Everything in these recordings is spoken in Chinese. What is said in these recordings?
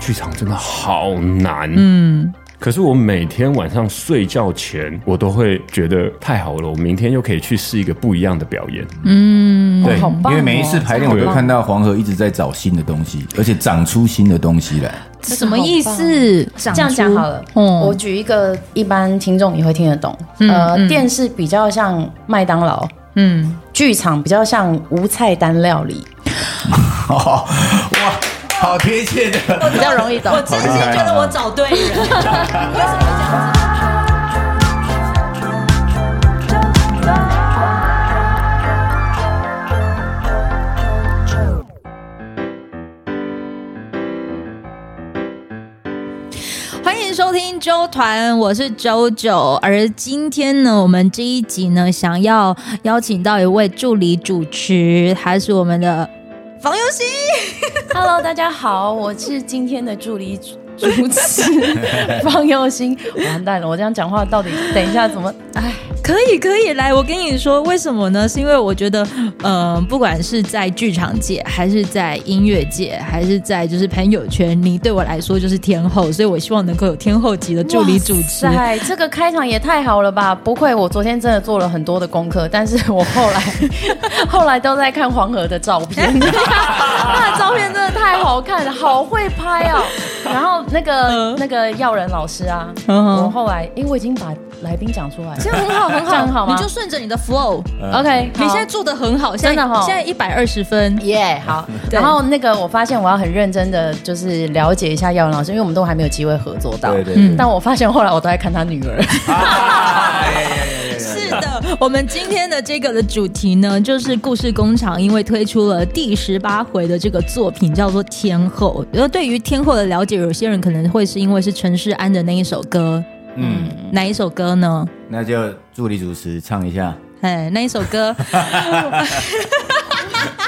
剧场真的好难。嗯。可是我每天晚上睡觉前，我都会觉得太好了，我明天又可以去试一个不一样的表演。嗯，对，哦、因为每一次排练，我都看到黄河一直在找新的东西，而且长出新的东西来。什么意思？这样讲好了。嗯，我举一个一般听众也会听得懂。嗯、呃，电视比较像麦当劳，嗯，剧场比较像无菜单料理。哇！好贴切的，我比较容易懂。我真心觉得我找对人。为什么这样子？欢迎收听周团，我是周九。而今天呢，我们这一集呢，想要邀请到一位助理主持，他是我们的。房宥忻，Hello，大家好，我是今天的助理主持房宥忻。完蛋了，我这样讲话到底等一下怎么？哎。可以可以来，我跟你说为什么呢？是因为我觉得，嗯、呃，不管是在剧场界，还是在音乐界，还是在就是朋友圈，你对我来说就是天后，所以我希望能够有天后级的助理主持。哎，这个开场也太好了吧！不愧我昨天真的做了很多的功课，但是我后来 后来都在看黄河的照片，他 的照片真的太好看了，好会拍哦。然后那个、呃、那个耀仁老师啊，呃、我后来因为我已经把来宾讲出来了，这样很好。很好，很好吗？你就顺着你的 flow，OK。你现在做的很好，真的哈。现在一百二十分，耶，好。然后那个，我发现我要很认真的就是了解一下耀文老师，因为我们都还没有机会合作到。对对。但我发现后来我都在看他女儿。是的，我们今天的这个的主题呢，就是故事工厂，因为推出了第十八回的这个作品，叫做《天后》。然后对于天后的了解，有些人可能会是因为是陈势安的那一首歌。嗯，哪一首歌呢？那就助理主持唱一下。哎，那一首歌。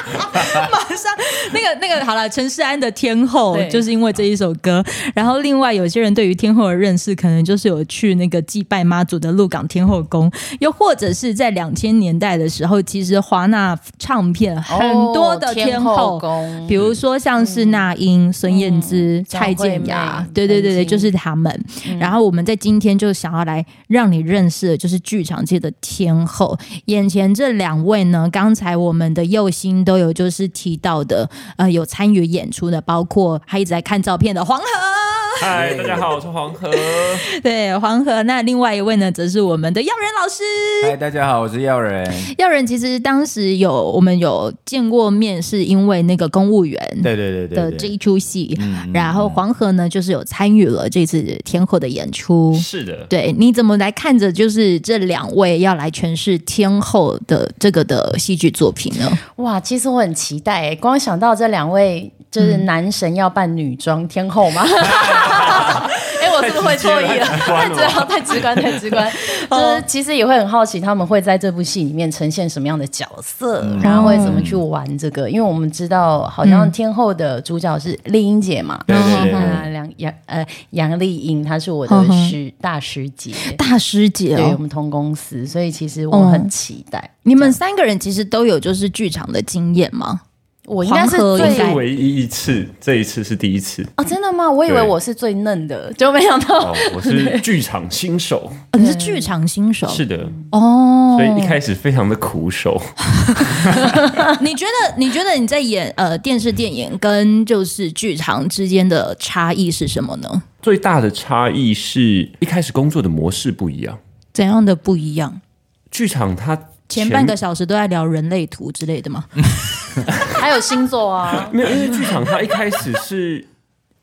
马上，那个那个好了，陈世安的《天后》就是因为这一首歌。然后，另外有些人对于天后的认识，可能就是有去那个祭拜妈祖的鹿港天后宫，又或者是在两千年代的时候，其实华纳唱片很多的天后，比如说像是那英、孙燕姿、蔡健雅，对对对对，就是他们。然后我们在今天就想要来让你认识的，就是剧场界的天后。眼前这两位呢，刚才我们的宥忻都有就是提到的，呃，有参与演出的，包括还一直在看照片的黄河。嗨，大家好，我是黄河。对，黄河。那另外一位呢，则是我们的耀仁老师。嗨，大家好，我是耀仁。耀仁其实当时有我们有见过面，是因为那个公务员对对对对的这一出戏。然后黄河呢，就是有参与了这次天后的演出。是的，对，你怎么来看着就是这两位要来诠释天后的这个的戏剧作品呢？哇，其实我很期待哎，光想到这两位。就是男神要扮女装天后吗？哎、欸，我是不是会错意了？太直观，太直观，太直观。就是其实也会很好奇，他们会在这部戏里面呈现什么样的角色，嗯、然后会怎么去玩这个？因为我们知道，好像天后的主角是丽英姐嘛，然后梁杨呃杨丽英，她是我的师大师姐，大师姐，对，我们同公司，所以其实我很期待。你们三个人其实都有就是剧场的经验吗？我应该是最唯一一次，这一次是第一次哦，真的吗？我以为我是最嫩的，就没想到、哦、我是剧场新手。哦、你是剧场新手，是的哦，所以一开始非常的苦手。你觉得？你觉得你在演呃电视电影跟就是剧场之间的差异是什么呢？最大的差异是一开始工作的模式不一样，怎样的不一样？剧场它。前半个小时都在聊人类图之类的吗？还有星座啊？没有，因为剧场它一开始是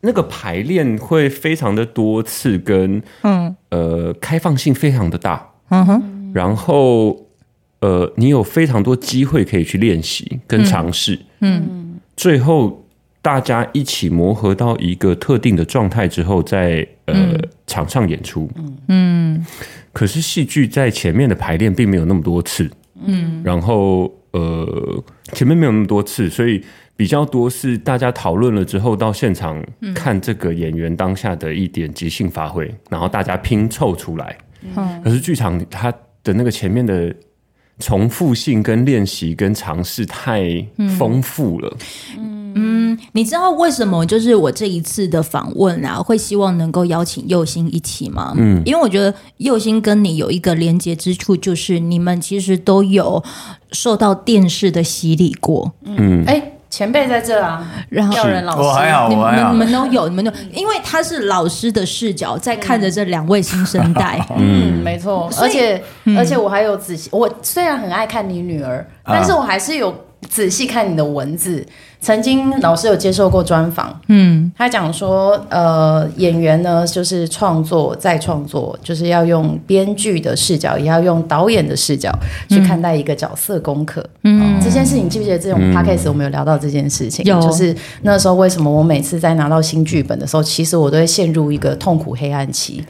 那个排练会非常的多次，跟嗯。呃开放性非常的大，嗯哼，然后呃你有非常多机会可以去练习跟尝试，嗯，最后大家一起磨合到一个特定的状态之后，在呃、嗯、场上演出，嗯，可是戏剧在前面的排练并没有那么多次。嗯，然后呃，前面没有那么多次，所以比较多是大家讨论了之后到现场看这个演员当下的一点即兴发挥，然后大家拼凑出来。嗯，可是剧场它的那个前面的重复性跟练习跟尝试太丰富了。嗯。嗯你知道为什么就是我这一次的访问啊，会希望能够邀请右星一起吗？嗯，因为我觉得右星跟你有一个连接之处，就是你们其实都有受到电视的洗礼过。嗯，哎、欸，前辈在这啊，然后我还好，我还好，你们你们都有，你们都，因为他是老师的视角在看着这两位新生代。嗯，嗯没错，而且、嗯、而且我还有仔细，我虽然很爱看你女儿，但是我还是有。仔细看你的文字，曾经老师有接受过专访，嗯，他讲说，呃，演员呢就是创作再创作，就是要用编剧的视角，也要用导演的视角去看待一个角色功课。嗯，这件事情你记不记得？这种 podcast 我们有聊到这件事情，就是那时候为什么我每次在拿到新剧本的时候，其实我都会陷入一个痛苦黑暗期，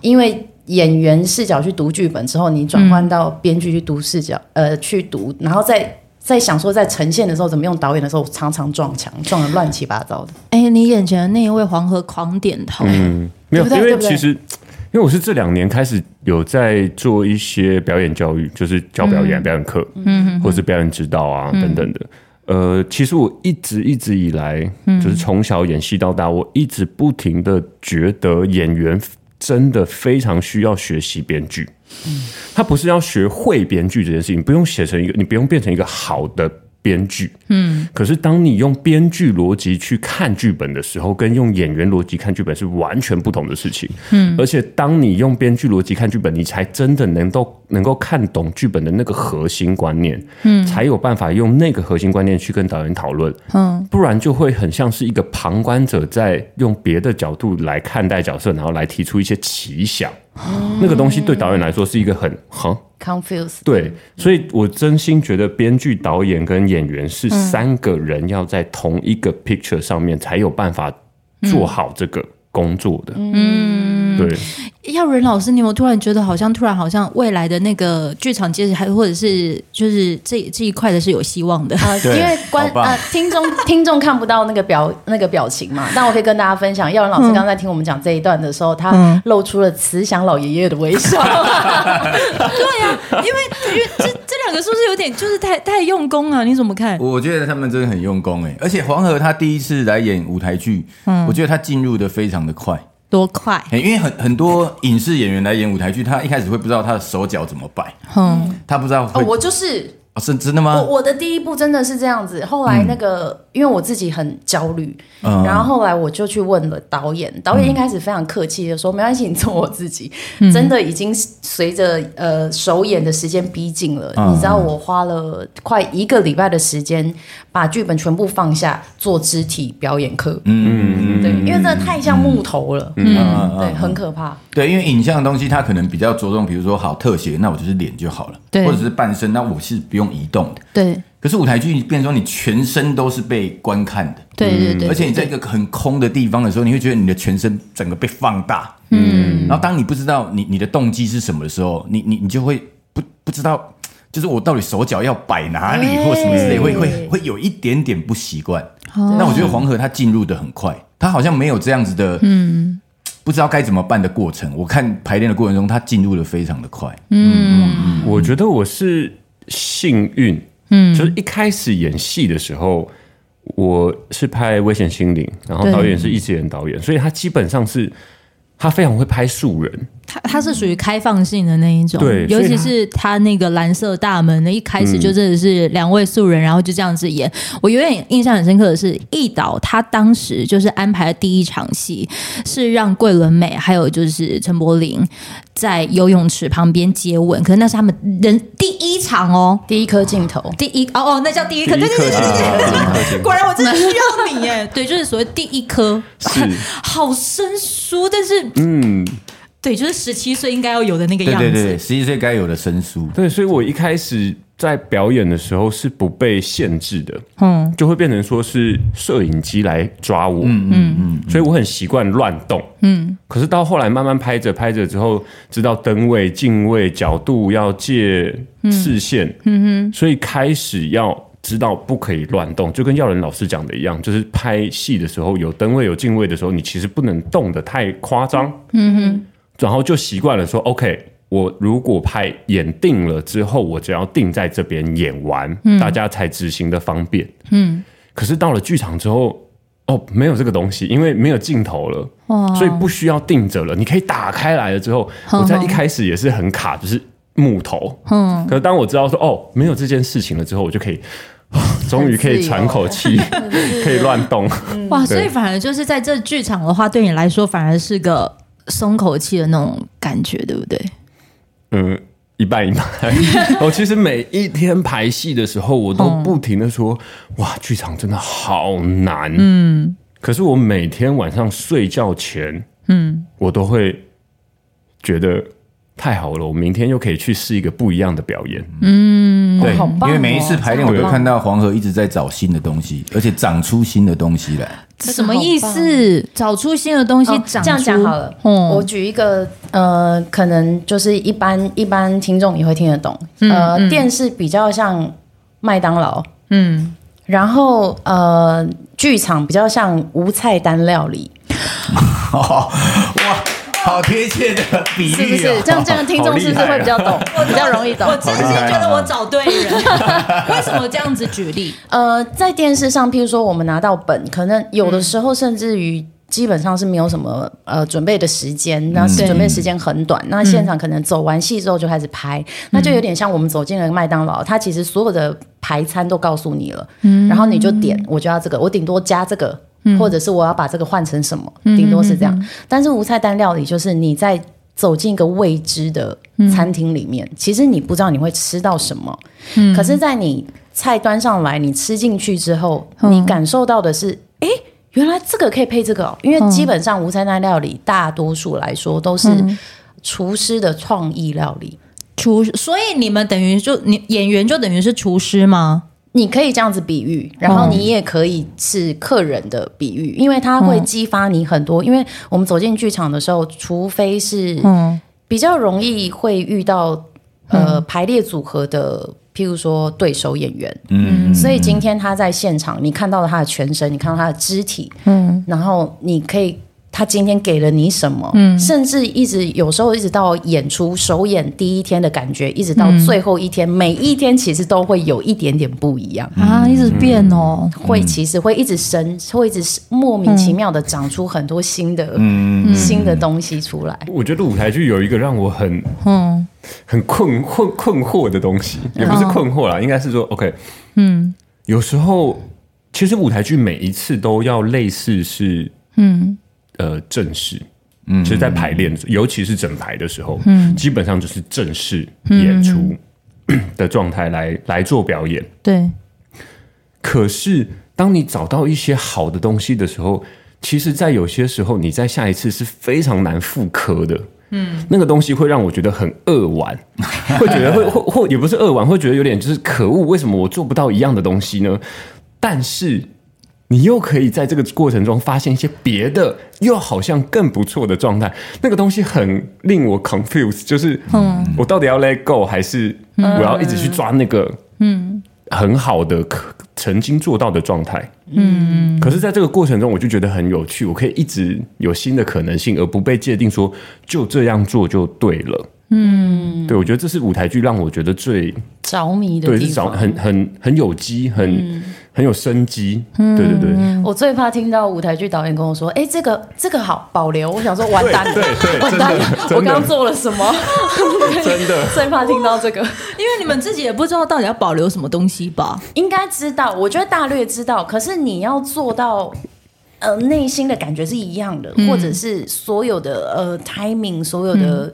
因为演员视角去读剧本之后，你转换到编剧去读视角，呃，去读，然后再。在想说，在呈现的时候怎么用导演的时候，常常撞墙，撞得乱七八糟的。哎、欸，你眼前的那一位黄河狂点头，嗯，没有，因为其实，因为我是这两年开始有在做一些表演教育，就是教表演、嗯、表演课，嗯，或是表演指导啊、嗯、等等的。呃，其实我一直一直以来，就是从小演戏到大，我一直不停的觉得演员真的非常需要学习编剧。嗯，他不是要学会编剧这件事情，不用写成一个，你不用变成一个好的。编剧，嗯，可是当你用编剧逻辑去看剧本的时候，跟用演员逻辑看剧本是完全不同的事情，嗯，而且当你用编剧逻辑看剧本，你才真的能够能够看懂剧本的那个核心观念，嗯，才有办法用那个核心观念去跟导演讨论，嗯，不然就会很像是一个旁观者在用别的角度来看待角色，然后来提出一些奇想，嗯，那个东西对导演来说是一个很哈。confuse 对，所以我真心觉得编剧、导演跟演员是三个人要在同一个 picture 上面才有办法做好这个工作的。嗯，对。耀仁老师，你有没有突然觉得好像突然好像未来的那个剧场界还或者是就是这这一块的是有希望的？呃、因为观呃听众听众看不到那个表那个表情嘛，但我可以跟大家分享，耀仁老师刚刚在听我们讲这一段的时候，他露出了慈祥老爷爷的微笑。对呀、啊，因为因为这这两个是不是有点就是太太用功啊？你怎么看？我觉得他们真的很用功哎，而且黄河他第一次来演舞台剧，嗯，我觉得他进入的非常的快。多快？因为很很多影视演员来演舞台剧，他一开始会不知道他的手脚怎么摆，嗯，他不知道。哦，我就是。哦，是真的吗？我我的第一步真的是这样子，后来那个、嗯、因为我自己很焦虑、嗯，然后后来我就去问了导演，导演一开始非常客气的说、嗯：“没关系，你做我自己。嗯”真的已经随着呃首演的时间逼近了、嗯，你知道我花了快一个礼拜的时间把剧本全部放下，做肢体表演课。嗯，对，因为真的太像木头了，嗯，嗯对，很可怕。对，因为影像的东西它可能比较着重，比如说好特写，那我就是脸就好了，对，或者是半身，那我是不用。移动的，对。可是舞台剧变成说，你全身都是被观看的，对对对。而且你在一个很空的地方的时候，你会觉得你的全身整个被放大，嗯。然后当你不知道你你的动机是什么的时候，你你你就会不不知道，就是我到底手脚要摆哪里或什么之类，会会会有一点点不习惯。那我觉得黄河他进入的很快，他好像没有这样子的，嗯，不知道该怎么办的过程。我看排练的过程中，他进入的非常的快。嗯，嗯，我觉得我是。幸运，嗯，就是一开始演戏的时候，我是拍《危险心灵》，然后导演是易智言导演，所以他基本上是。他非常会拍素人，他他是属于开放性的那一种，对，尤其是它那个蓝色大门的一开始就真的是两位素人，嗯，然后就这样子演。我有点印象很深刻的是，易导他当时就是安排的第一场戏是让桂纶镁还有就是陈柏霖在游泳池旁边接吻，可是那是他们人第一场哦，第一颗镜头，第一哦哦，那叫第一颗，对对对对对，果然我真的需要你耶，对，就是所谓第一颗，是。好生疏，但是。嗯，对，就是十七岁应该要有的那个样子。对对对，十七岁该有的生疏。对，所以我一开始在表演的时候是不被限制的，嗯，就会变成说是摄影机来抓我，嗯嗯嗯，所以我很习惯乱动，嗯。可是到后来慢慢拍着拍着之后，知道灯位、镜位、角度要借视线，嗯哼，所以开始要。知道不可以乱动，就跟耀仁老师讲的一样，就是拍戏的时候有灯位有镜位的时候，你其实不能动的太夸张。嗯哼，然后就习惯了说，OK，我如果拍演定了之后，我只要定在这边演完，嗯，大家才执行的方便。嗯，可是到了剧场之后，哦，没有这个东西，因为没有镜头了，哇所以不需要定着了。你可以打开来了之后，我在一开始也是很卡，就是木头。嗯，可是当我知道说哦，没有这件事情了之后，我就可以。终于可以喘口气，可以乱动。哇！所以反而就是在这剧场的话，对你来说反而是个松口气的那种感觉，对不对？嗯，一半一半。我 其实每一天排戏的时候，我都不停的说：“哇，剧场真的好难。”嗯。可是我每天晚上睡觉前，嗯，我都会觉得。太好了，我明天又可以去试一个不一样的表演。嗯，对，哦哦、因为每一次排练，我都看到黄河一直在找新的东西，而且长出新的东西来。什么意思？找出新的东西长？哦、这样讲好了。嗯、我举一个，呃，可能就是一般一般听众也会听得懂。呃，嗯嗯、电视比较像麦当劳，嗯，然后呃，剧场比较像无菜单料理。哇！好贴切的比喻，是不是？这样这样听众是不是会比较懂，比较容易懂？我真心觉得我找对人。为什么这样子举例？呃，在电视上，譬如说我们拿到本，可能有的时候甚至于基本上是没有什么呃准备的时间，那是准备时间很短。那现场可能走完戏之后就开始拍，那就有点像我们走进了麦当劳，它其实所有的排餐都告诉你了，然后你就点，我就要这个，我顶多加这个。或者是我要把这个换成什么，顶多是这样。嗯嗯嗯、但是无菜单料理就是你在走进一个未知的餐厅里面，嗯、其实你不知道你会吃到什么。嗯、可是，在你菜端上来，你吃进去之后，嗯、你感受到的是，哎，原来这个可以配这个哦。因为基本上无菜单料理，大多数来说都是厨师的创意料理。厨师，所以你们等于就你演员就等于是厨师吗？你可以这样子比喻，然后你也可以是客人的比喻，因为它会激发你很多。因为我们走进剧场的时候，除非是比较容易会遇到呃排列组合的，譬如说对手演员，嗯，所以今天他在现场，你看到了他的全身，你看到他的肢体，嗯，然后你可以。他今天给了你什么？嗯，甚至一直有时候一直到演出首演第一天的感觉，一直到最后一天，每一天其实都会有一点点不一样。啊，一直变哦，会其实会一直生，会一直莫名其妙的长出很多新的新的东西出来。我觉得舞台剧有一个让我很嗯。很困困困惑的东西，也不是困惑啦，应该是说 OK，嗯，有时候其实舞台剧每一次都要类似是嗯。呃，正式，嗯，其实，在排练，尤其是整排的时候，嗯，基本上就是正式演出 的状态来来做表演。对。可是，当你找到一些好的东西的时候，其实，在有些时候，你在下一次是非常难复刻的。嗯，那个东西会让我觉得很扼腕，会觉得会会会，也不是扼腕，会觉得有点就是可恶，为什么我做不到一样的东西呢？但是。你又可以在这个过程中发现一些别的，又好像更不错的状态。那个东西很令我 confuse，就是，嗯，我到底要 let go 还是我要一直去抓那个，嗯，很好的可曾经做到的状态，嗯。可是，在这个过程中，我就觉得很有趣，我可以一直有新的可能性，而不被界定说就这样做就对了。嗯，对，我觉得这是舞台剧让我觉得最着迷的地方，对，是着很很很有机，很、嗯、很有生机。对对对，我最怕听到舞台剧导演跟我说：“哎，这个这个好保留。”我想说完蛋了，对对，完蛋了，我刚刚做了什么？真的最怕听到这个，因为你们自己也不知道到底要保留什么东西吧？应该知道，我觉得大略知道。可是你要做到呃内心的感觉是一样的，嗯、或者是所有的呃 timing，所有的。嗯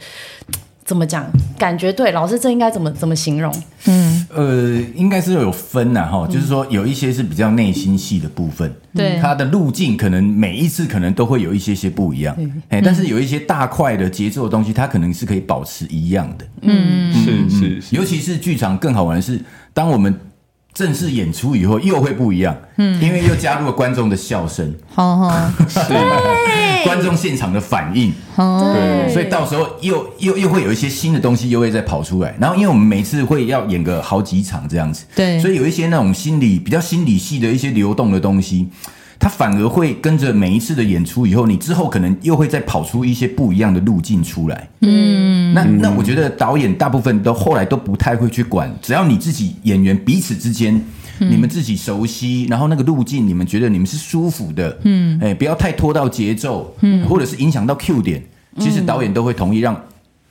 怎么讲？感觉对，老师这应该怎么怎么形容？嗯，呃，应该是有分呐，哈，就是说有一些是比较内心戏的部分，对，它的路径可能每一次可能都会有一些些不一样，哎，但是有一些大块的节奏的东西，它可能是可以保持一样的，嗯，是是是，尤其是剧场更好玩的是，当我们。正式演出以后又会不一样，嗯，因为又加入了观众的笑声，观众现场的反应，对，所以到时候又又又会有一些新的东西又会再跑出来，然后因为我们每次会要演个好几场这样子，对，所以有一些那种心理比较心理系的一些流动的东西。他反而会跟着每一次的演出以后，你之后可能又会再跑出一些不一样的路径出来。嗯，那那我觉得导演大部分都后来都不太会去管，只要你自己演员彼此之间你们自己熟悉，然后那个路径你们觉得你们是舒服的，嗯，哎，不要太拖到节奏，嗯，或者是影响到 Q 点，其实导演都会同意让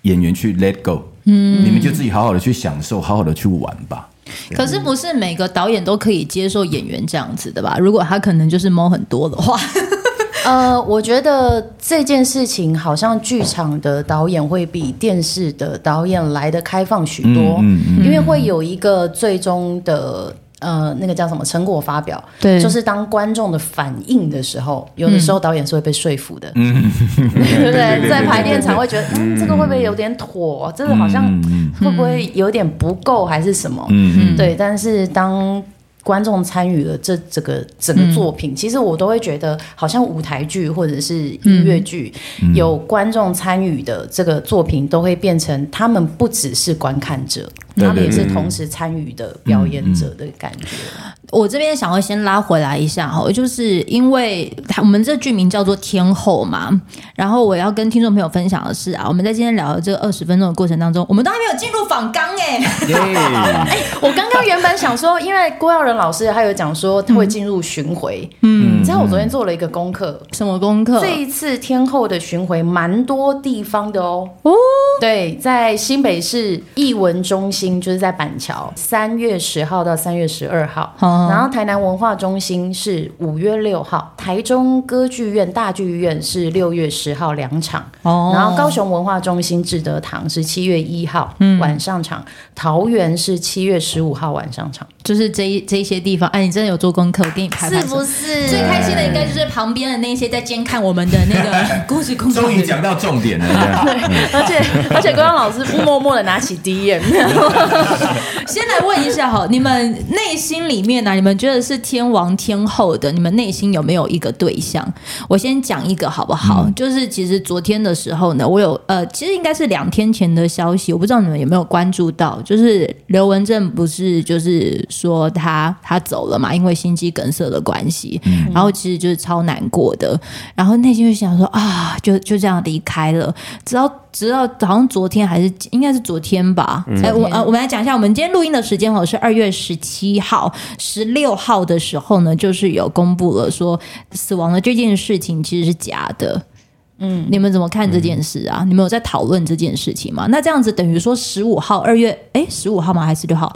演员去 let go，嗯，你们就自己好好的去享受，好好的去玩吧。可是不是每个导演都可以接受演员这样子的吧？如果他可能就是猫很多的话，呃，我觉得这件事情好像剧场的导演会比电视的导演来的开放许多，嗯嗯嗯、因为会有一个最终的。呃，那个叫什么成果发表？对，就是当观众的反应的时候，有的时候导演是会被说服的，嗯，对不对？在排练场会觉得，嗯，这个会不会有点妥？这个好像会不会有点不够，还是什么？嗯，对。但是当观众参与了这这个整个作品，其实我都会觉得，好像舞台剧或者是音乐剧，有观众参与的这个作品，都会变成他们不只是观看者。他们也是同时参与的表演者的感觉。我这边想要先拉回来一下哈，就是因为我们这剧名叫做《天后》嘛，然后我要跟听众朋友分享的是啊，我们在今天聊的这二十分钟的过程当中，我们都还没有进入访纲哎。哎，我刚刚原本想说，因为郭耀仁老师他有讲说他会进入巡回，嗯，你知道我昨天做了一个功课，什么功课？这一次天后的巡回蛮多地方的哦。哦，对，在新北市艺文中心。就是在板桥，三月十号到三月十二号，哦、然后台南文化中心是五月六号，台中歌剧院大剧院是六月十号两场，哦、然后高雄文化中心志德堂是七月一号、嗯、晚上场，桃园是七月十五号晚上场，就是这一这一些地方，哎，你真的有做功课，给你拍拍，是不是？最开心的应该就是旁边的那些在监看我们的那个 故事工作。终于讲到重点了，对，而且而且郭刚老师默默的拿起 DM。先来问一下哈，你们内心里面呢、啊？你们觉得是天王天后的？你们内心有没有一个对象？我先讲一个好不好？嗯、就是其实昨天的时候呢，我有呃，其实应该是两天前的消息，我不知道你们有没有关注到，就是刘文正不是就是说他他走了嘛，因为心肌梗塞的关系，嗯、然后其实就是超难过的，然后内心就想说啊，就就这样离开了，直到直到好像昨天还是应该是昨天吧，哎、嗯，我呃，我们来讲一下。我们今天录音的时间哦，是二月十七号、十六号的时候呢，就是有公布了说死亡的这件事情其实是假的。嗯，你们怎么看这件事啊？嗯、你们有在讨论这件事情吗？那这样子等于说十五号二月，哎，十五号吗？还是六号？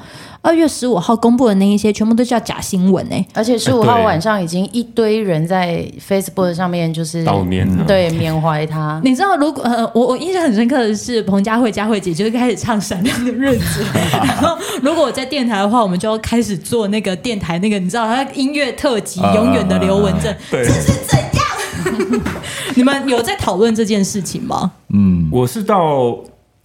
二月十五号公布的那一些，全部都叫假新闻哎、欸！而且十五号晚上已经一堆人在 Facebook 上面就是悼念，对，缅怀他。你知道，如果呃，我我印象很深刻的是，彭佳慧佳慧姐就开始唱《闪亮的日子》，然后如果我在电台的话，我们就要开始做那个电台那个，你知道，他音乐特辑《永远的刘文正》，这是怎样？你们有在讨论这件事情吗？嗯，我是到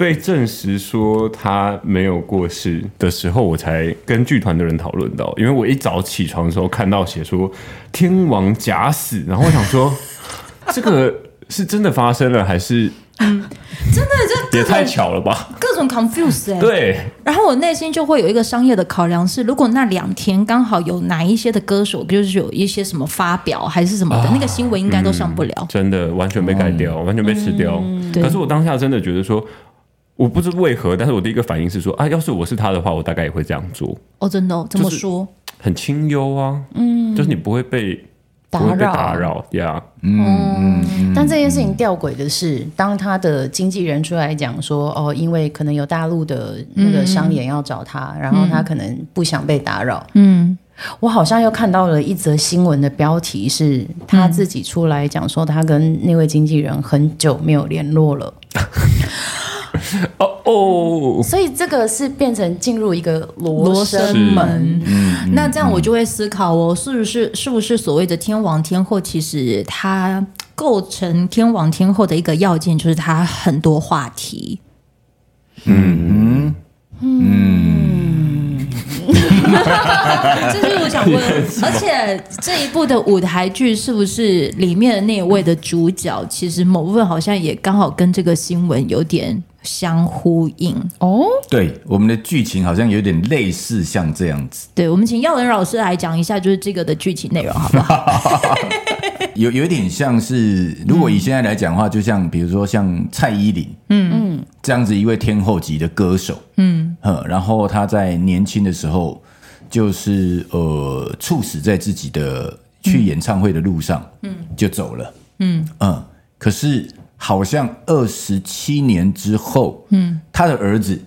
被证实说他没有过世的时候，我才跟剧团的人讨论到。因为我一早起床的时候看到写说天王假死，然后我想说 这个是真的发生了还是？嗯，真的这也太巧了吧！各种 confuse 哎、欸，对。然后我内心就会有一个商业的考量是，如果那两天刚好有哪一些的歌手，就是有一些什么发表还是什么的，啊、那个新闻应该都上不了、嗯。真的完全被改掉，嗯、完全被吃掉。嗯、可是我当下真的觉得说，我不知为何，但是我第一个反应是说啊，要是我是他的话，我大概也会这样做。哦，真的、哦？怎么说？很清幽啊，嗯，就是你不会被。打扰，打扰呀，嗯嗯。嗯，但这件事情吊诡的是，当他的经纪人出来讲说，哦，因为可能有大陆的那个商演要找他，嗯、然后他可能不想被打扰。嗯，我好像又看到了一则新闻的标题，是他自己出来讲说，他跟那位经纪人很久没有联络了。哦哦，所以这个是变成进入一个罗生门。嗯、那这样我就会思考，哦，是不是是不是所谓的天王天后，其实它构成天王天后的一个要件，就是它很多话题。嗯嗯嗯，这就是我想问，而且这一部的舞台剧是不是里面的那一位的主角，其实某部分好像也刚好跟这个新闻有点。相呼应。哦，对，我们的剧情好像有点类似，像这样子。对，我们请耀仁老师来讲一下，就是这个的剧情内容，好不好？有有点像是，如果以现在来讲的话，就像比如说像蔡依林，嗯。嗯，这样子一位天后级的歌手，嗯，然后他在年轻的时候就是呃猝死在自己的去演唱会的路上，嗯，就走了，嗯。嗯。可是好像二十七年之后，嗯，他的儿子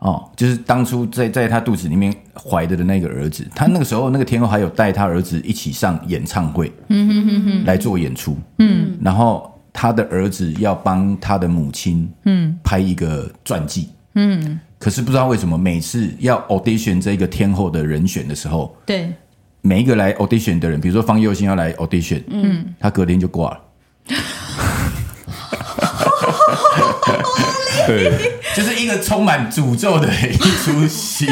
哦，就是当初在在他肚子里面怀着的那个儿子，他那个时候那个天后还有带他儿子一起上演唱会，嗯哼哼哼，来做演出，嗯，然后他的儿子要帮他的母亲，嗯，拍一个传记，嗯。可是不知道为什么，每次要 audition 这个天后的人选的时候，对。每一个来 audition 的人，比如说方佑兴要来 audition，嗯，他隔天就挂了。对，就是一个充满诅咒的一出戏。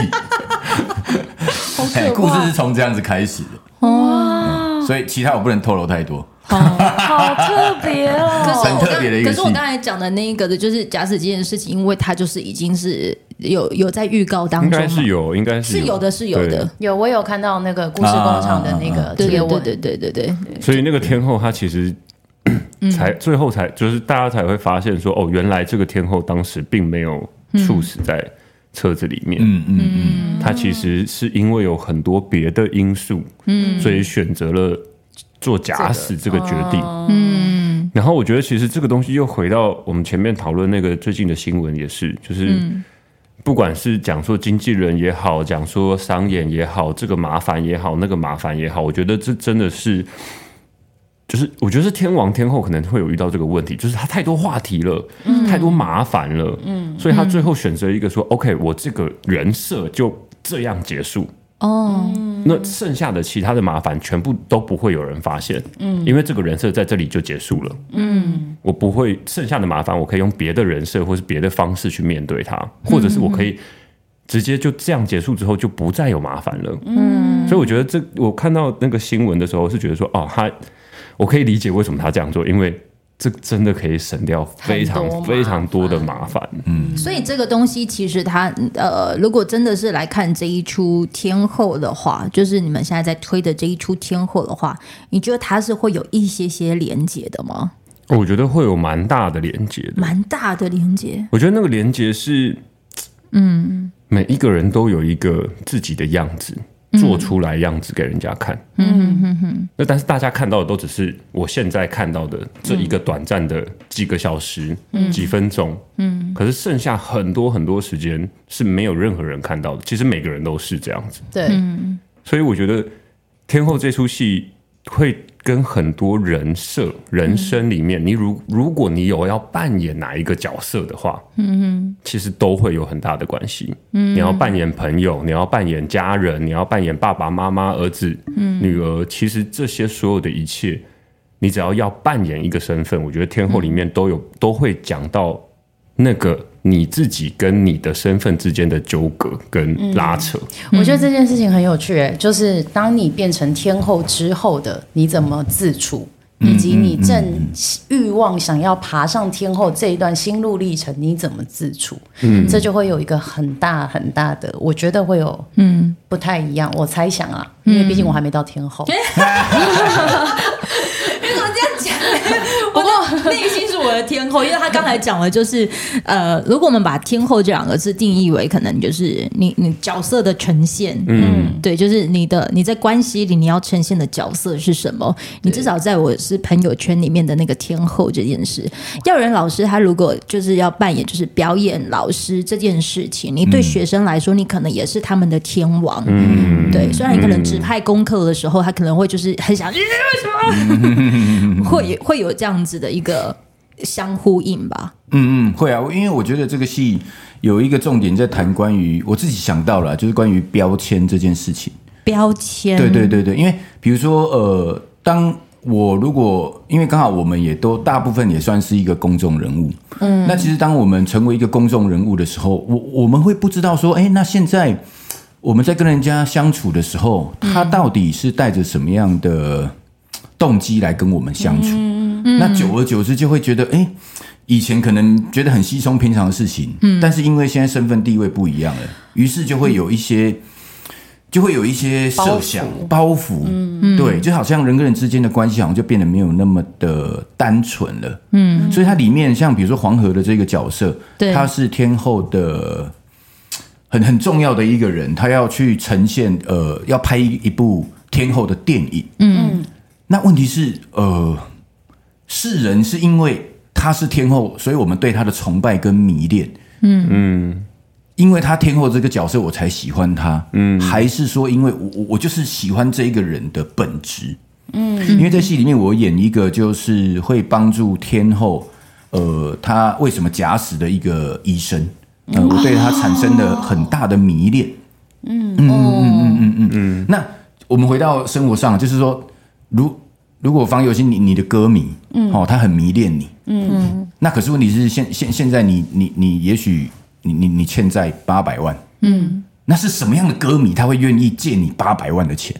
哎，故事是从这样子开始的。哇、嗯！所以其他我不能透露太多。好，好特别哦，很特别的一个。可是我刚才讲的那一个的，就是假死这件事情，因为它就是已经是有有在预告当中，应该是有，应该是有的，是有的，有我有看到那个故事工厂的那个贴文，对对对对对。所以那个天后她其实才最后才就是大家才会发现说，哦，原来这个天后当时并没有猝死在车子里面，嗯嗯嗯，他其实是因为有很多别的因素，嗯，所以选择了。做假死这个决定，嗯，然后我觉得其实这个东西又回到我们前面讨论那个最近的新闻也是，就是不管是讲说经纪人也好，讲说商演也好，这个麻烦也好，那个麻烦也好，我觉得这真的是，就是我觉得是天王天后可能会有遇到这个问题，就是他太多话题了，嗯。太多麻烦了，嗯，所以他最后选择一个说，OK，我这个人设就这样结束。哦，那剩下的其他的麻烦全部都不会有人发现，嗯，因为这个人设在这里就结束了，嗯，我不会剩下的麻烦，我可以用别的人设或是别的方式去面对它，或者是我可以直接就这样结束之后就不再有麻烦了，嗯，所以我觉得这我看到那个新闻的时候是觉得说，哦，他我可以理解为什么他这样做，因为。这真的可以省掉非常非常多的麻烦，嗯，所以这个东西其实它呃，如果真的是来看这一出天后的话，就是你们现在在推的这一出天后的话，你觉得它是会有一些些连接的吗？我觉得会有蛮大的连接的，蛮大的连接。我觉得那个连接是，嗯，每一个人都有一个自己的样子。做出来样子给人家看，嗯哼哼。那但是大家看到的都只是我现在看到的这一个短暂的几个小时、嗯、几分钟，嗯。可是剩下很多很多时间是没有任何人看到的。其实每个人都是这样子，对。所以我觉得天后这出戏会。跟很多人设、人生里面，你如如果你有要扮演哪一个角色的话，嗯哼，其实都会有很大的关系。嗯，你要扮演朋友，你要扮演家人，你要扮演爸爸妈妈、儿子、女儿，其实这些所有的一切，你只要要扮演一个身份，我觉得天后里面都有都会讲到那个。你自己跟你的身份之间的纠葛跟拉扯，嗯，我觉得这件事情很有趣。哎，就是当你变成天后之后的，你怎么自处，以及你正欲望想要爬上天后这一段心路历程，你怎么自处？嗯，这就会有一个很大很大的，我觉得会有嗯不太一样。我猜想啊，因为毕竟我还没到天后。内 心是我的天后，因为他刚才讲了，就是呃，如果我们把天后这两个字定义为可能就是你你角色的呈现，嗯，对，就是你的你在关系里你要呈现的角色是什么？你至少在我是朋友圈里面的那个天后这件事，耀仁老师他如果就是要扮演就是表演老师这件事情，你对学生来说，你可能也是他们的天王，嗯，对，虽然你可能指派功课的时候，他可能会就是很想，为什么？会会有这样子的一个相呼应吧。嗯嗯，会啊，因为我觉得这个戏有一个重点在谈关于我自己想到了，就是关于标签这件事情。标签，对对对对，因为比如说呃，当我如果因为刚好我们也都大部分也算是一个公众人物，嗯，那其实当我们成为一个公众人物的时候，我我们会不知道说，哎，那现在我们在跟人家相处的时候，他到底是带着什么样的动机来跟我们相处？嗯嗯、那久而久之就会觉得，哎，以前可能觉得很稀松平常的事情，嗯，但是因为现在身份地位不一样了，于是就会有一些，就会有一些设想包袱，嗯，对，就好像人跟人之间的关系好像就变得没有那么的单纯了，嗯，所以它里面像比如说黄河的这个角色，对，他是天后的很很重要的一个人，他要去呈现呃，要拍一一部天后的电影。嗯，那问题是呃，世人是因为他是天后，所以我们对他的崇拜跟迷恋。嗯嗯。因为他天后这个角色，我才喜欢他。嗯，还是说，因为我我就是喜欢这一个人的本质。嗯，因为在戏里面，我演一个就是会帮助天后，呃，她为什么假死的一个医生。呃，我对他产生了很大的迷恋。嗯嗯嗯嗯嗯嗯嗯。那我们回到生活上，就是说，如如果方有心，你你的歌迷，嗯，哦，他很迷恋你，嗯，那可是问题是现现现在你你你也许。你你你欠债八百万，嗯，那是什么样的歌迷他会愿意借你八百万的钱？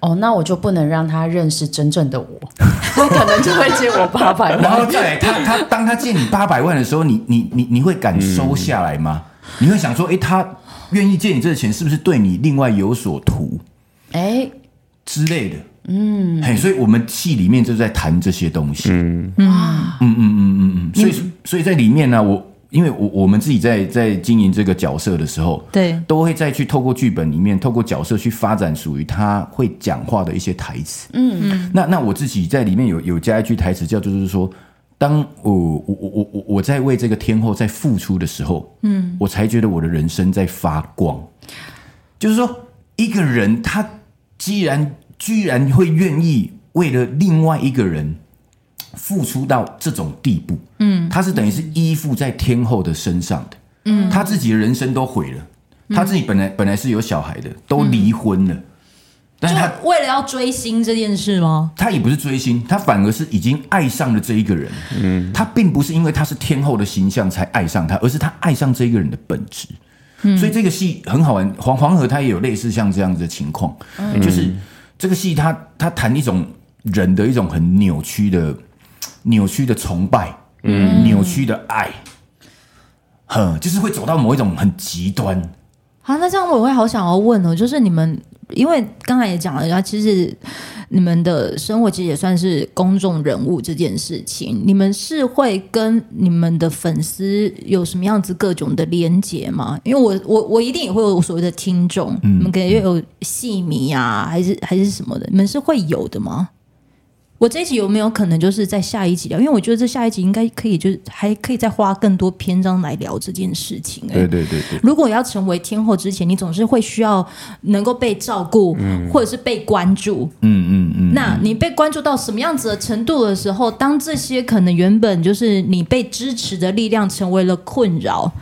哦，那我就不能让他认识真正的我，他可能就会借我八百万。然后再来，他他当他借你八百万的时候，你你你你会敢收下来吗？嗯、你会想说，哎、欸，他愿意借你这个钱，是不是对你另外有所图？哎、欸，之类的，嗯，嘿，所以我们戏里面就在谈这些东西，嗯嗯嗯嗯嗯嗯，所以所以在里面呢，我。因为我我们自己在在经营这个角色的时候，对，都会再去透过剧本里面，透过角色去发展属于他会讲话的一些台词。嗯嗯。那那我自己在里面有有加一句台词，叫就是说，当我我我我我我在为这个天后在付出的时候，嗯，我才觉得我的人生在发光。就是说，一个人他既然居然会愿意为了另外一个人。付出到这种地步，嗯，他是等于是依附在天后的身上的，嗯，他自己的人生都毁了，嗯、他自己本来本来是有小孩的，都离婚了，嗯、但是他为了要追星这件事吗？他也不是追星，他反而是已经爱上了这一个人，嗯，他并不是因为他是天后的形象才爱上他，而是他爱上这一个人的本质，嗯，所以这个戏很好玩，黄黄河他也有类似像这样子的情况，嗯，就是这个戏他他谈一种人的一种很扭曲的。扭曲的崇拜，嗯，扭曲的爱，哼，就是会走到某一种很极端。好、啊，那这样我会好想要问哦，就是你们，因为刚才也讲了，然后其实你们的生活其实也算是公众人物这件事情，你们是会跟你们的粉丝有什么样子各种的连接吗？因为我我我一定也会有所谓的听众，嗯、你们可能有戏迷啊，还是还是什么的，你们是会有的吗？我这一集有没有可能就是在下一集聊？因为我觉得这下一集应该可以，就是还可以再花更多篇章来聊这件事情。对对对对。如果要成为天后之前，你总是会需要能够被照顾，嗯、或者是被关注。嗯嗯嗯。那你被关注到什么样子的程度的时候，当这些可能原本就是你被支持的力量成为了困扰。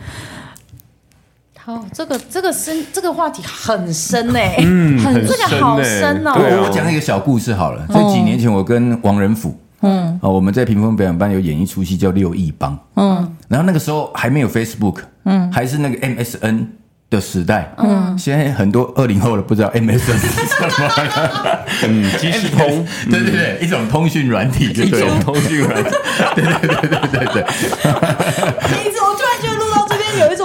好，这个这个深，这个话题很深呢、欸，嗯，很这个好深哦。对，我讲一个小故事好了。在几年前，我跟王仁甫，嗯，哦，我们在屏风表演班有演一出戏叫《六义帮》，嗯，然后那个时候还没有 Facebook，嗯，还是那个 MSN 的时代，嗯，现在很多二零后的不知道 MSN 是什么，嗯，即时通，对对对，一种通讯软体，一种通讯软体，对对对对对对。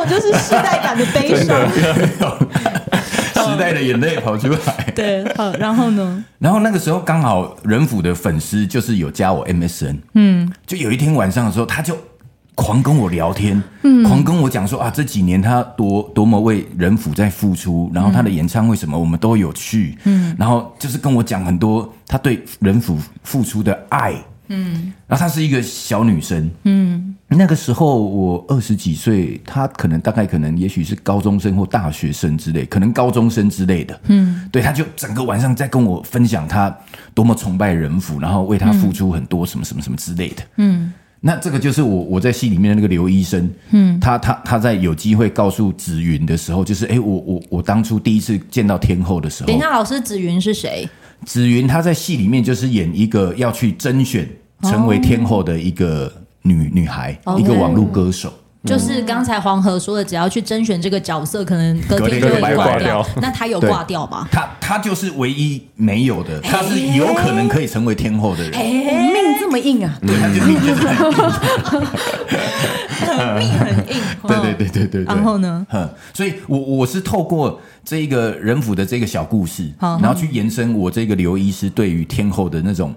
就是时代感的悲伤，时代的眼泪跑出来。对，好，然后呢？然后那个时候刚好仁府的粉丝就是有加我 MSN，嗯，就有一天晚上的时候，他就。狂跟我聊天，嗯，狂跟我讲说啊，这几年他多多么为仁府在付出，然后他的演唱会什么我们都有去，嗯，然后就是跟我讲很多他对仁府付出的爱，嗯，然后她是一个小女生，嗯，那个时候我二十几岁，他可能大概可能也许是高中生或大学生之类，可能高中生之类的，嗯，对，他就整个晚上在跟我分享他多么崇拜人父，然后为他付出很多什么什么什么之类的，嗯。那这个就是我我在戏里面的那个刘医生，嗯，他他他在有机会告诉紫云的时候，就是哎，我我我当初第一次见到天后的时候，等一下，老师紫云是谁？紫云他在戏里面就是演一个要去甄选成为天后的一个、哦、女女孩，一个网络歌手。就是刚才黄河说的，只要去甄选这个角色，可能隔天就会挂掉。那他有挂掉吗？他他就是唯一没有的，他是有可能可以成为天后的人。命这么硬啊！对，他就命就是命很硬。对对对对对。然后呢？所以我我是透过这一个人府的这个小故事，然后去延伸我这个刘医师对于天后的那种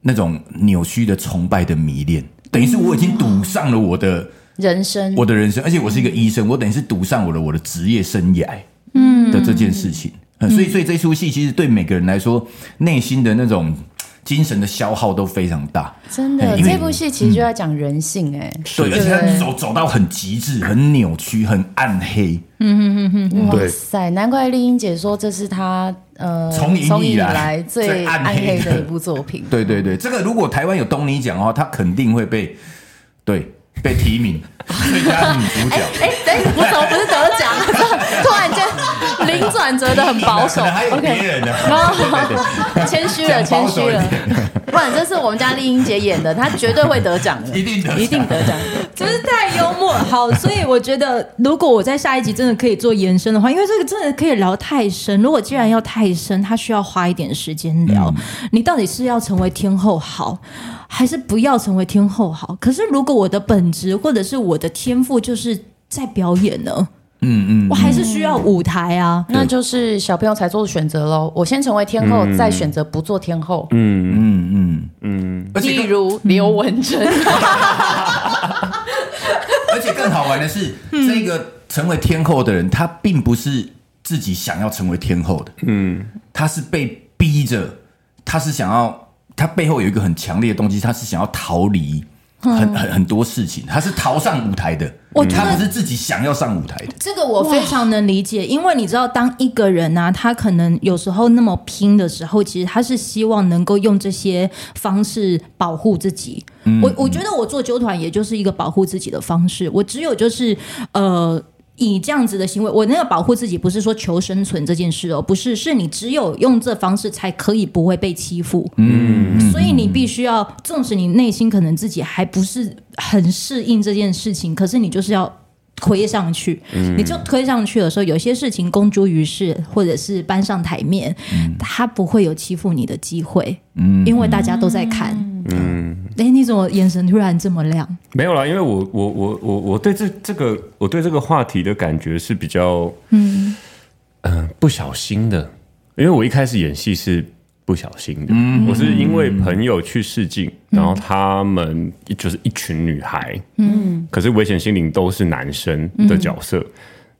那种扭曲的崇拜的迷恋，等于是我已经赌上了我的。人生，我的人生，而且我是一个医生，我等于是赌上我的我的职业生涯，嗯。的这件事情，嗯、所以所以这出戏其实对每个人来说，内心的那种精神的消耗都非常大，真的，这部戏其实就要讲人性、欸，哎、嗯，对，而且他走走到很极致、很扭曲、很暗黑，嗯哼哼哼，哇塞，难怪丽英姐说这是她呃从影以来最暗黑的一部作品，对对对，这个如果台湾有东尼奖的话，他肯定会被对。被提名 最佳女主角，哎哎，我怎么不是得奖？突然间零转折的很保守。还有别人的，谦虚了，谦虚了。不然这是我们家丽英姐演的，她绝对会得奖的，一定得，一定得奖。真是太幽默。好，所以我觉得，如果我在下一集真的可以做延伸的话，因为这个真的可以聊太深。如果既然要太深，它需要花一点时间聊。嗯、你到底是要成为天后好？还是不要成为天后好。可是如果我的本职或者是我的天赋就是在表演呢？嗯嗯，我还是需要舞台啊。那就是小朋友才做的选择喽。我先成为天后，再选择不做天后。嗯嗯嗯嗯。例如刘文正。而且更好玩的是，这个成为天后的人，他并不是自己想要成为天后的。嗯，他是被逼着，他是想要。他背后有一个很强烈的动机，他是想要逃离很很很多事情，他是逃上舞台的。我他不是自己想要上舞台的。这个我非常能理解，因为你知道，当一个人呢、啊，他可能有时候那么拼的时候，其实他是希望能够用这些方式保护自己。嗯、我我觉得我做纠团，也就是一个保护自己的方式。我只有就是呃。以这样子的行为，我那个保护自己不是说求生存这件事哦，不是，是你只有用这方式才可以不会被欺负。嗯，所以你必须要，纵使你内心可能自己还不是很适应这件事情，可是你就是要推上去。嗯，你就推上去的时候，有些事情公诸于世，或者是搬上台面，他不会有欺负你的机会。嗯，因为大家都在看。嗯。哎，你怎么眼神突然这么亮？没有啦，因为我我我我我对这这个我对这个话题的感觉是比较嗯。嗯、呃、不小心的，因为我一开始演戏是不小心的，嗯、我是因为朋友去试镜，嗯、然后他们就是一群女孩，嗯，可是危险心灵都是男生的角色，嗯、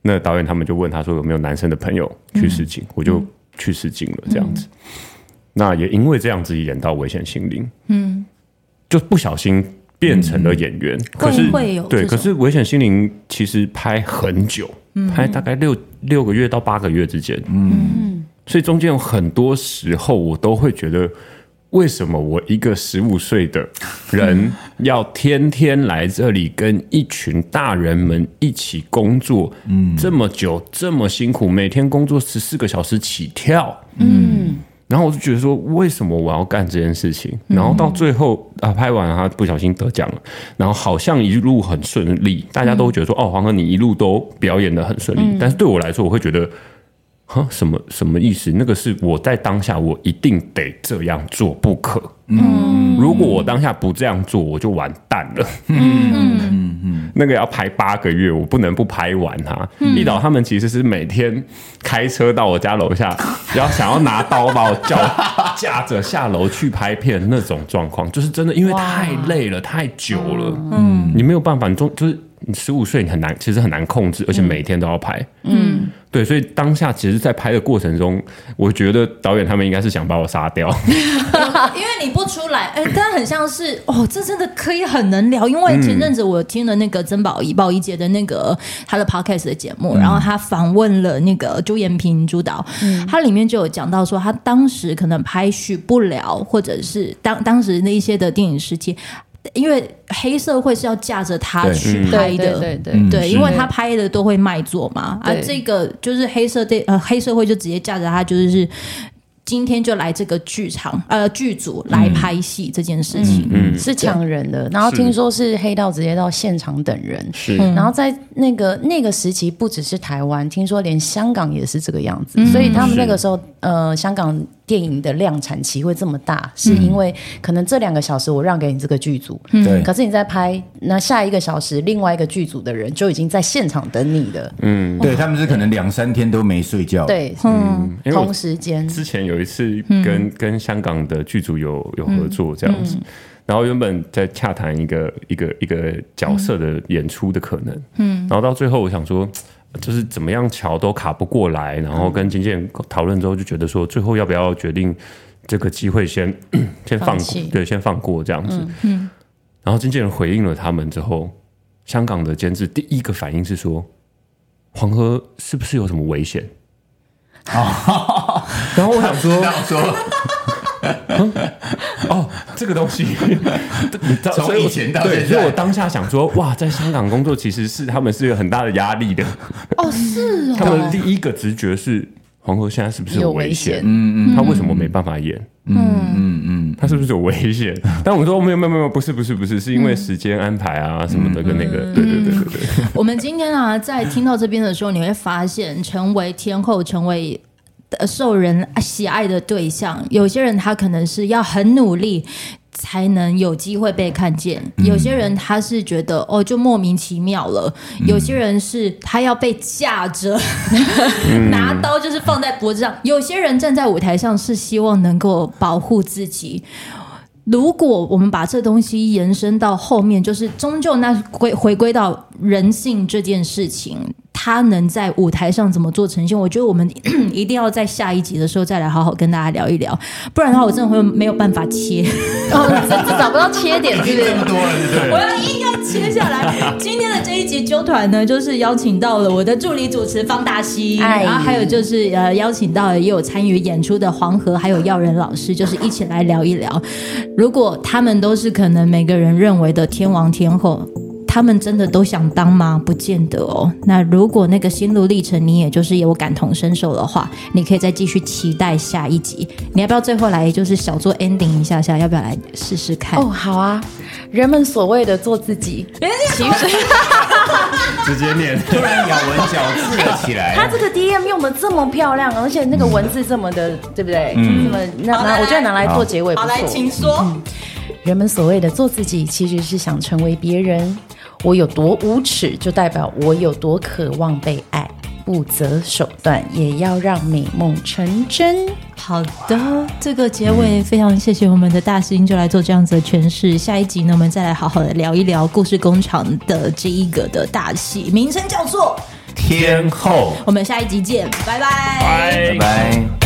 那导演他们就问他说有没有男生的朋友去试镜，嗯、我就去试镜了，这样子，嗯、那也因为这样子演到危险心灵，嗯。就不小心变成了演员，嗯、可是对，可是《危险心灵》其实拍很久，嗯、拍大概六六个月到八个月之间，嗯，所以中间有很多时候我都会觉得，为什么我一个十五岁的人 要天天来这里跟一群大人们一起工作，嗯，这么久这么辛苦，每天工作十四个小时起跳，嗯。然后我就觉得说，为什么我要干这件事情？然后到最后啊，拍完他不小心得奖了，然后好像一路很顺利，大家都觉得说，哦，黄河你一路都表演的很顺利。但是对我来说，我会觉得，哈，什么什么意思？那个是我在当下，我一定得这样做不可。嗯，如果我当下不这样做，我就完蛋了。嗯嗯嗯，那个要拍八个月，我不能不拍完它。一导他们其实是每天开车到我家楼下，要想要拿刀把我叫 架着下楼去拍片那种状况，就是真的，因为太累了，太久了。嗯，你没有办法，你中就是你十五岁，你很难，其实很难控制，而且每天都要拍。嗯。对，所以当下其实，在拍的过程中，我觉得导演他们应该是想把我杀掉，因为你不出来，哎，但很像是哦，这真的可以很能聊。因为前阵子我听了那个曾宝仪、宝仪姐的那个她的 podcast 的节目，然后他访问了那个朱延平朱导，他里面就有讲到说，他当时可能拍许不了，或者是当当时那一些的电影时期。因为黑社会是要架着他去拍的，对对对对，因为他拍的都会卖座嘛，啊，这个就是黑社会，呃，黑社会就直接架着他，就是。今天就来这个剧场，呃，剧组来拍戏这件事情，嗯，嗯是抢人的。然后听说是黑道直接到现场等人，是。然后在那个那个时期，不只是台湾，听说连香港也是这个样子。嗯、所以他们那个时候，呃，香港电影的量产期会这么大，是因为可能这两个小时我让给你这个剧组，对、嗯。可是你在拍那下一个小时，另外一个剧组的人就已经在现场等你了。嗯，对，他们是可能两三天都没睡觉。对，嗯，同时间。之前有。有一次跟跟香港的剧组有有合作这样子，然后原本在洽谈一个一个一个角色的演出的可能，嗯，然后到最后我想说，就是怎么样乔都卡不过来，然后跟经纪人讨论之后就觉得说，最后要不要决定这个机会先 先放过，放对，先放过这样子，嗯，嗯，然后经纪人回应了他们之后，香港的监制第一个反应是说，黄河是不是有什么危险？然后我想说，说。哦，这个东西，你知道，从以前到现在，对，所以我当下想说，哇，在香港工作其实是他们是有很大的压力的。哦，是哦。他们第一个直觉是黄河现在是不是有危险？嗯嗯，他为什么没办法演？嗯嗯嗯，他是不是有危险？但我们说没有没有没有，不是不是不是，是因为时间安排啊什么的，跟那个，对对对对对。我们今天啊，在听到这边的时候，你会发现，成为天后，成为。受人喜爱的对象，有些人他可能是要很努力才能有机会被看见，有些人他是觉得哦就莫名其妙了，有些人是他要被架着 拿刀就是放在脖子上，有些人站在舞台上是希望能够保护自己。如果我们把这东西延伸到后面，就是终究那归回归到人性这件事情。他能在舞台上怎么做呈现？我觉得我们 一定要在下一集的时候再来好好跟大家聊一聊，不然的话我真的会没有办法切，哦、找不到切点，对不对？我要硬要切下来。今天的这一集纠团呢，就是邀请到了我的助理主持方大西，哎、然后还有就是呃邀请到了也有参与演出的黄河，还有耀仁老师，就是一起来聊一聊。如果他们都是可能每个人认为的天王天后。他们真的都想当吗？不见得哦。那如果那个心路历程你也就是有感同身受的话，你可以再继续期待下一集。你要不要最后来就是小做 ending 一下下？要不要来试试看？哦，好啊。人们所谓的做自己，其实 直接念，突然咬文嚼字了起来。他这个 DM 用的这么漂亮，而且那个文字这么的，嗯、对不对？嗯。这么那那，我觉得拿来做结尾不错。好，来，请说。嗯。人们所谓的做自己，其实是想成为别人。我有多无耻，就代表我有多渴望被爱，不择手段也要让美梦成真。好的，这个结尾非常谢谢我们的大师兄，就来做这样子的诠释。下一集呢，我们再来好好的聊一聊故事工厂的这一个的大戏，名称叫做《天后》。我们下一集见，拜拜，拜拜。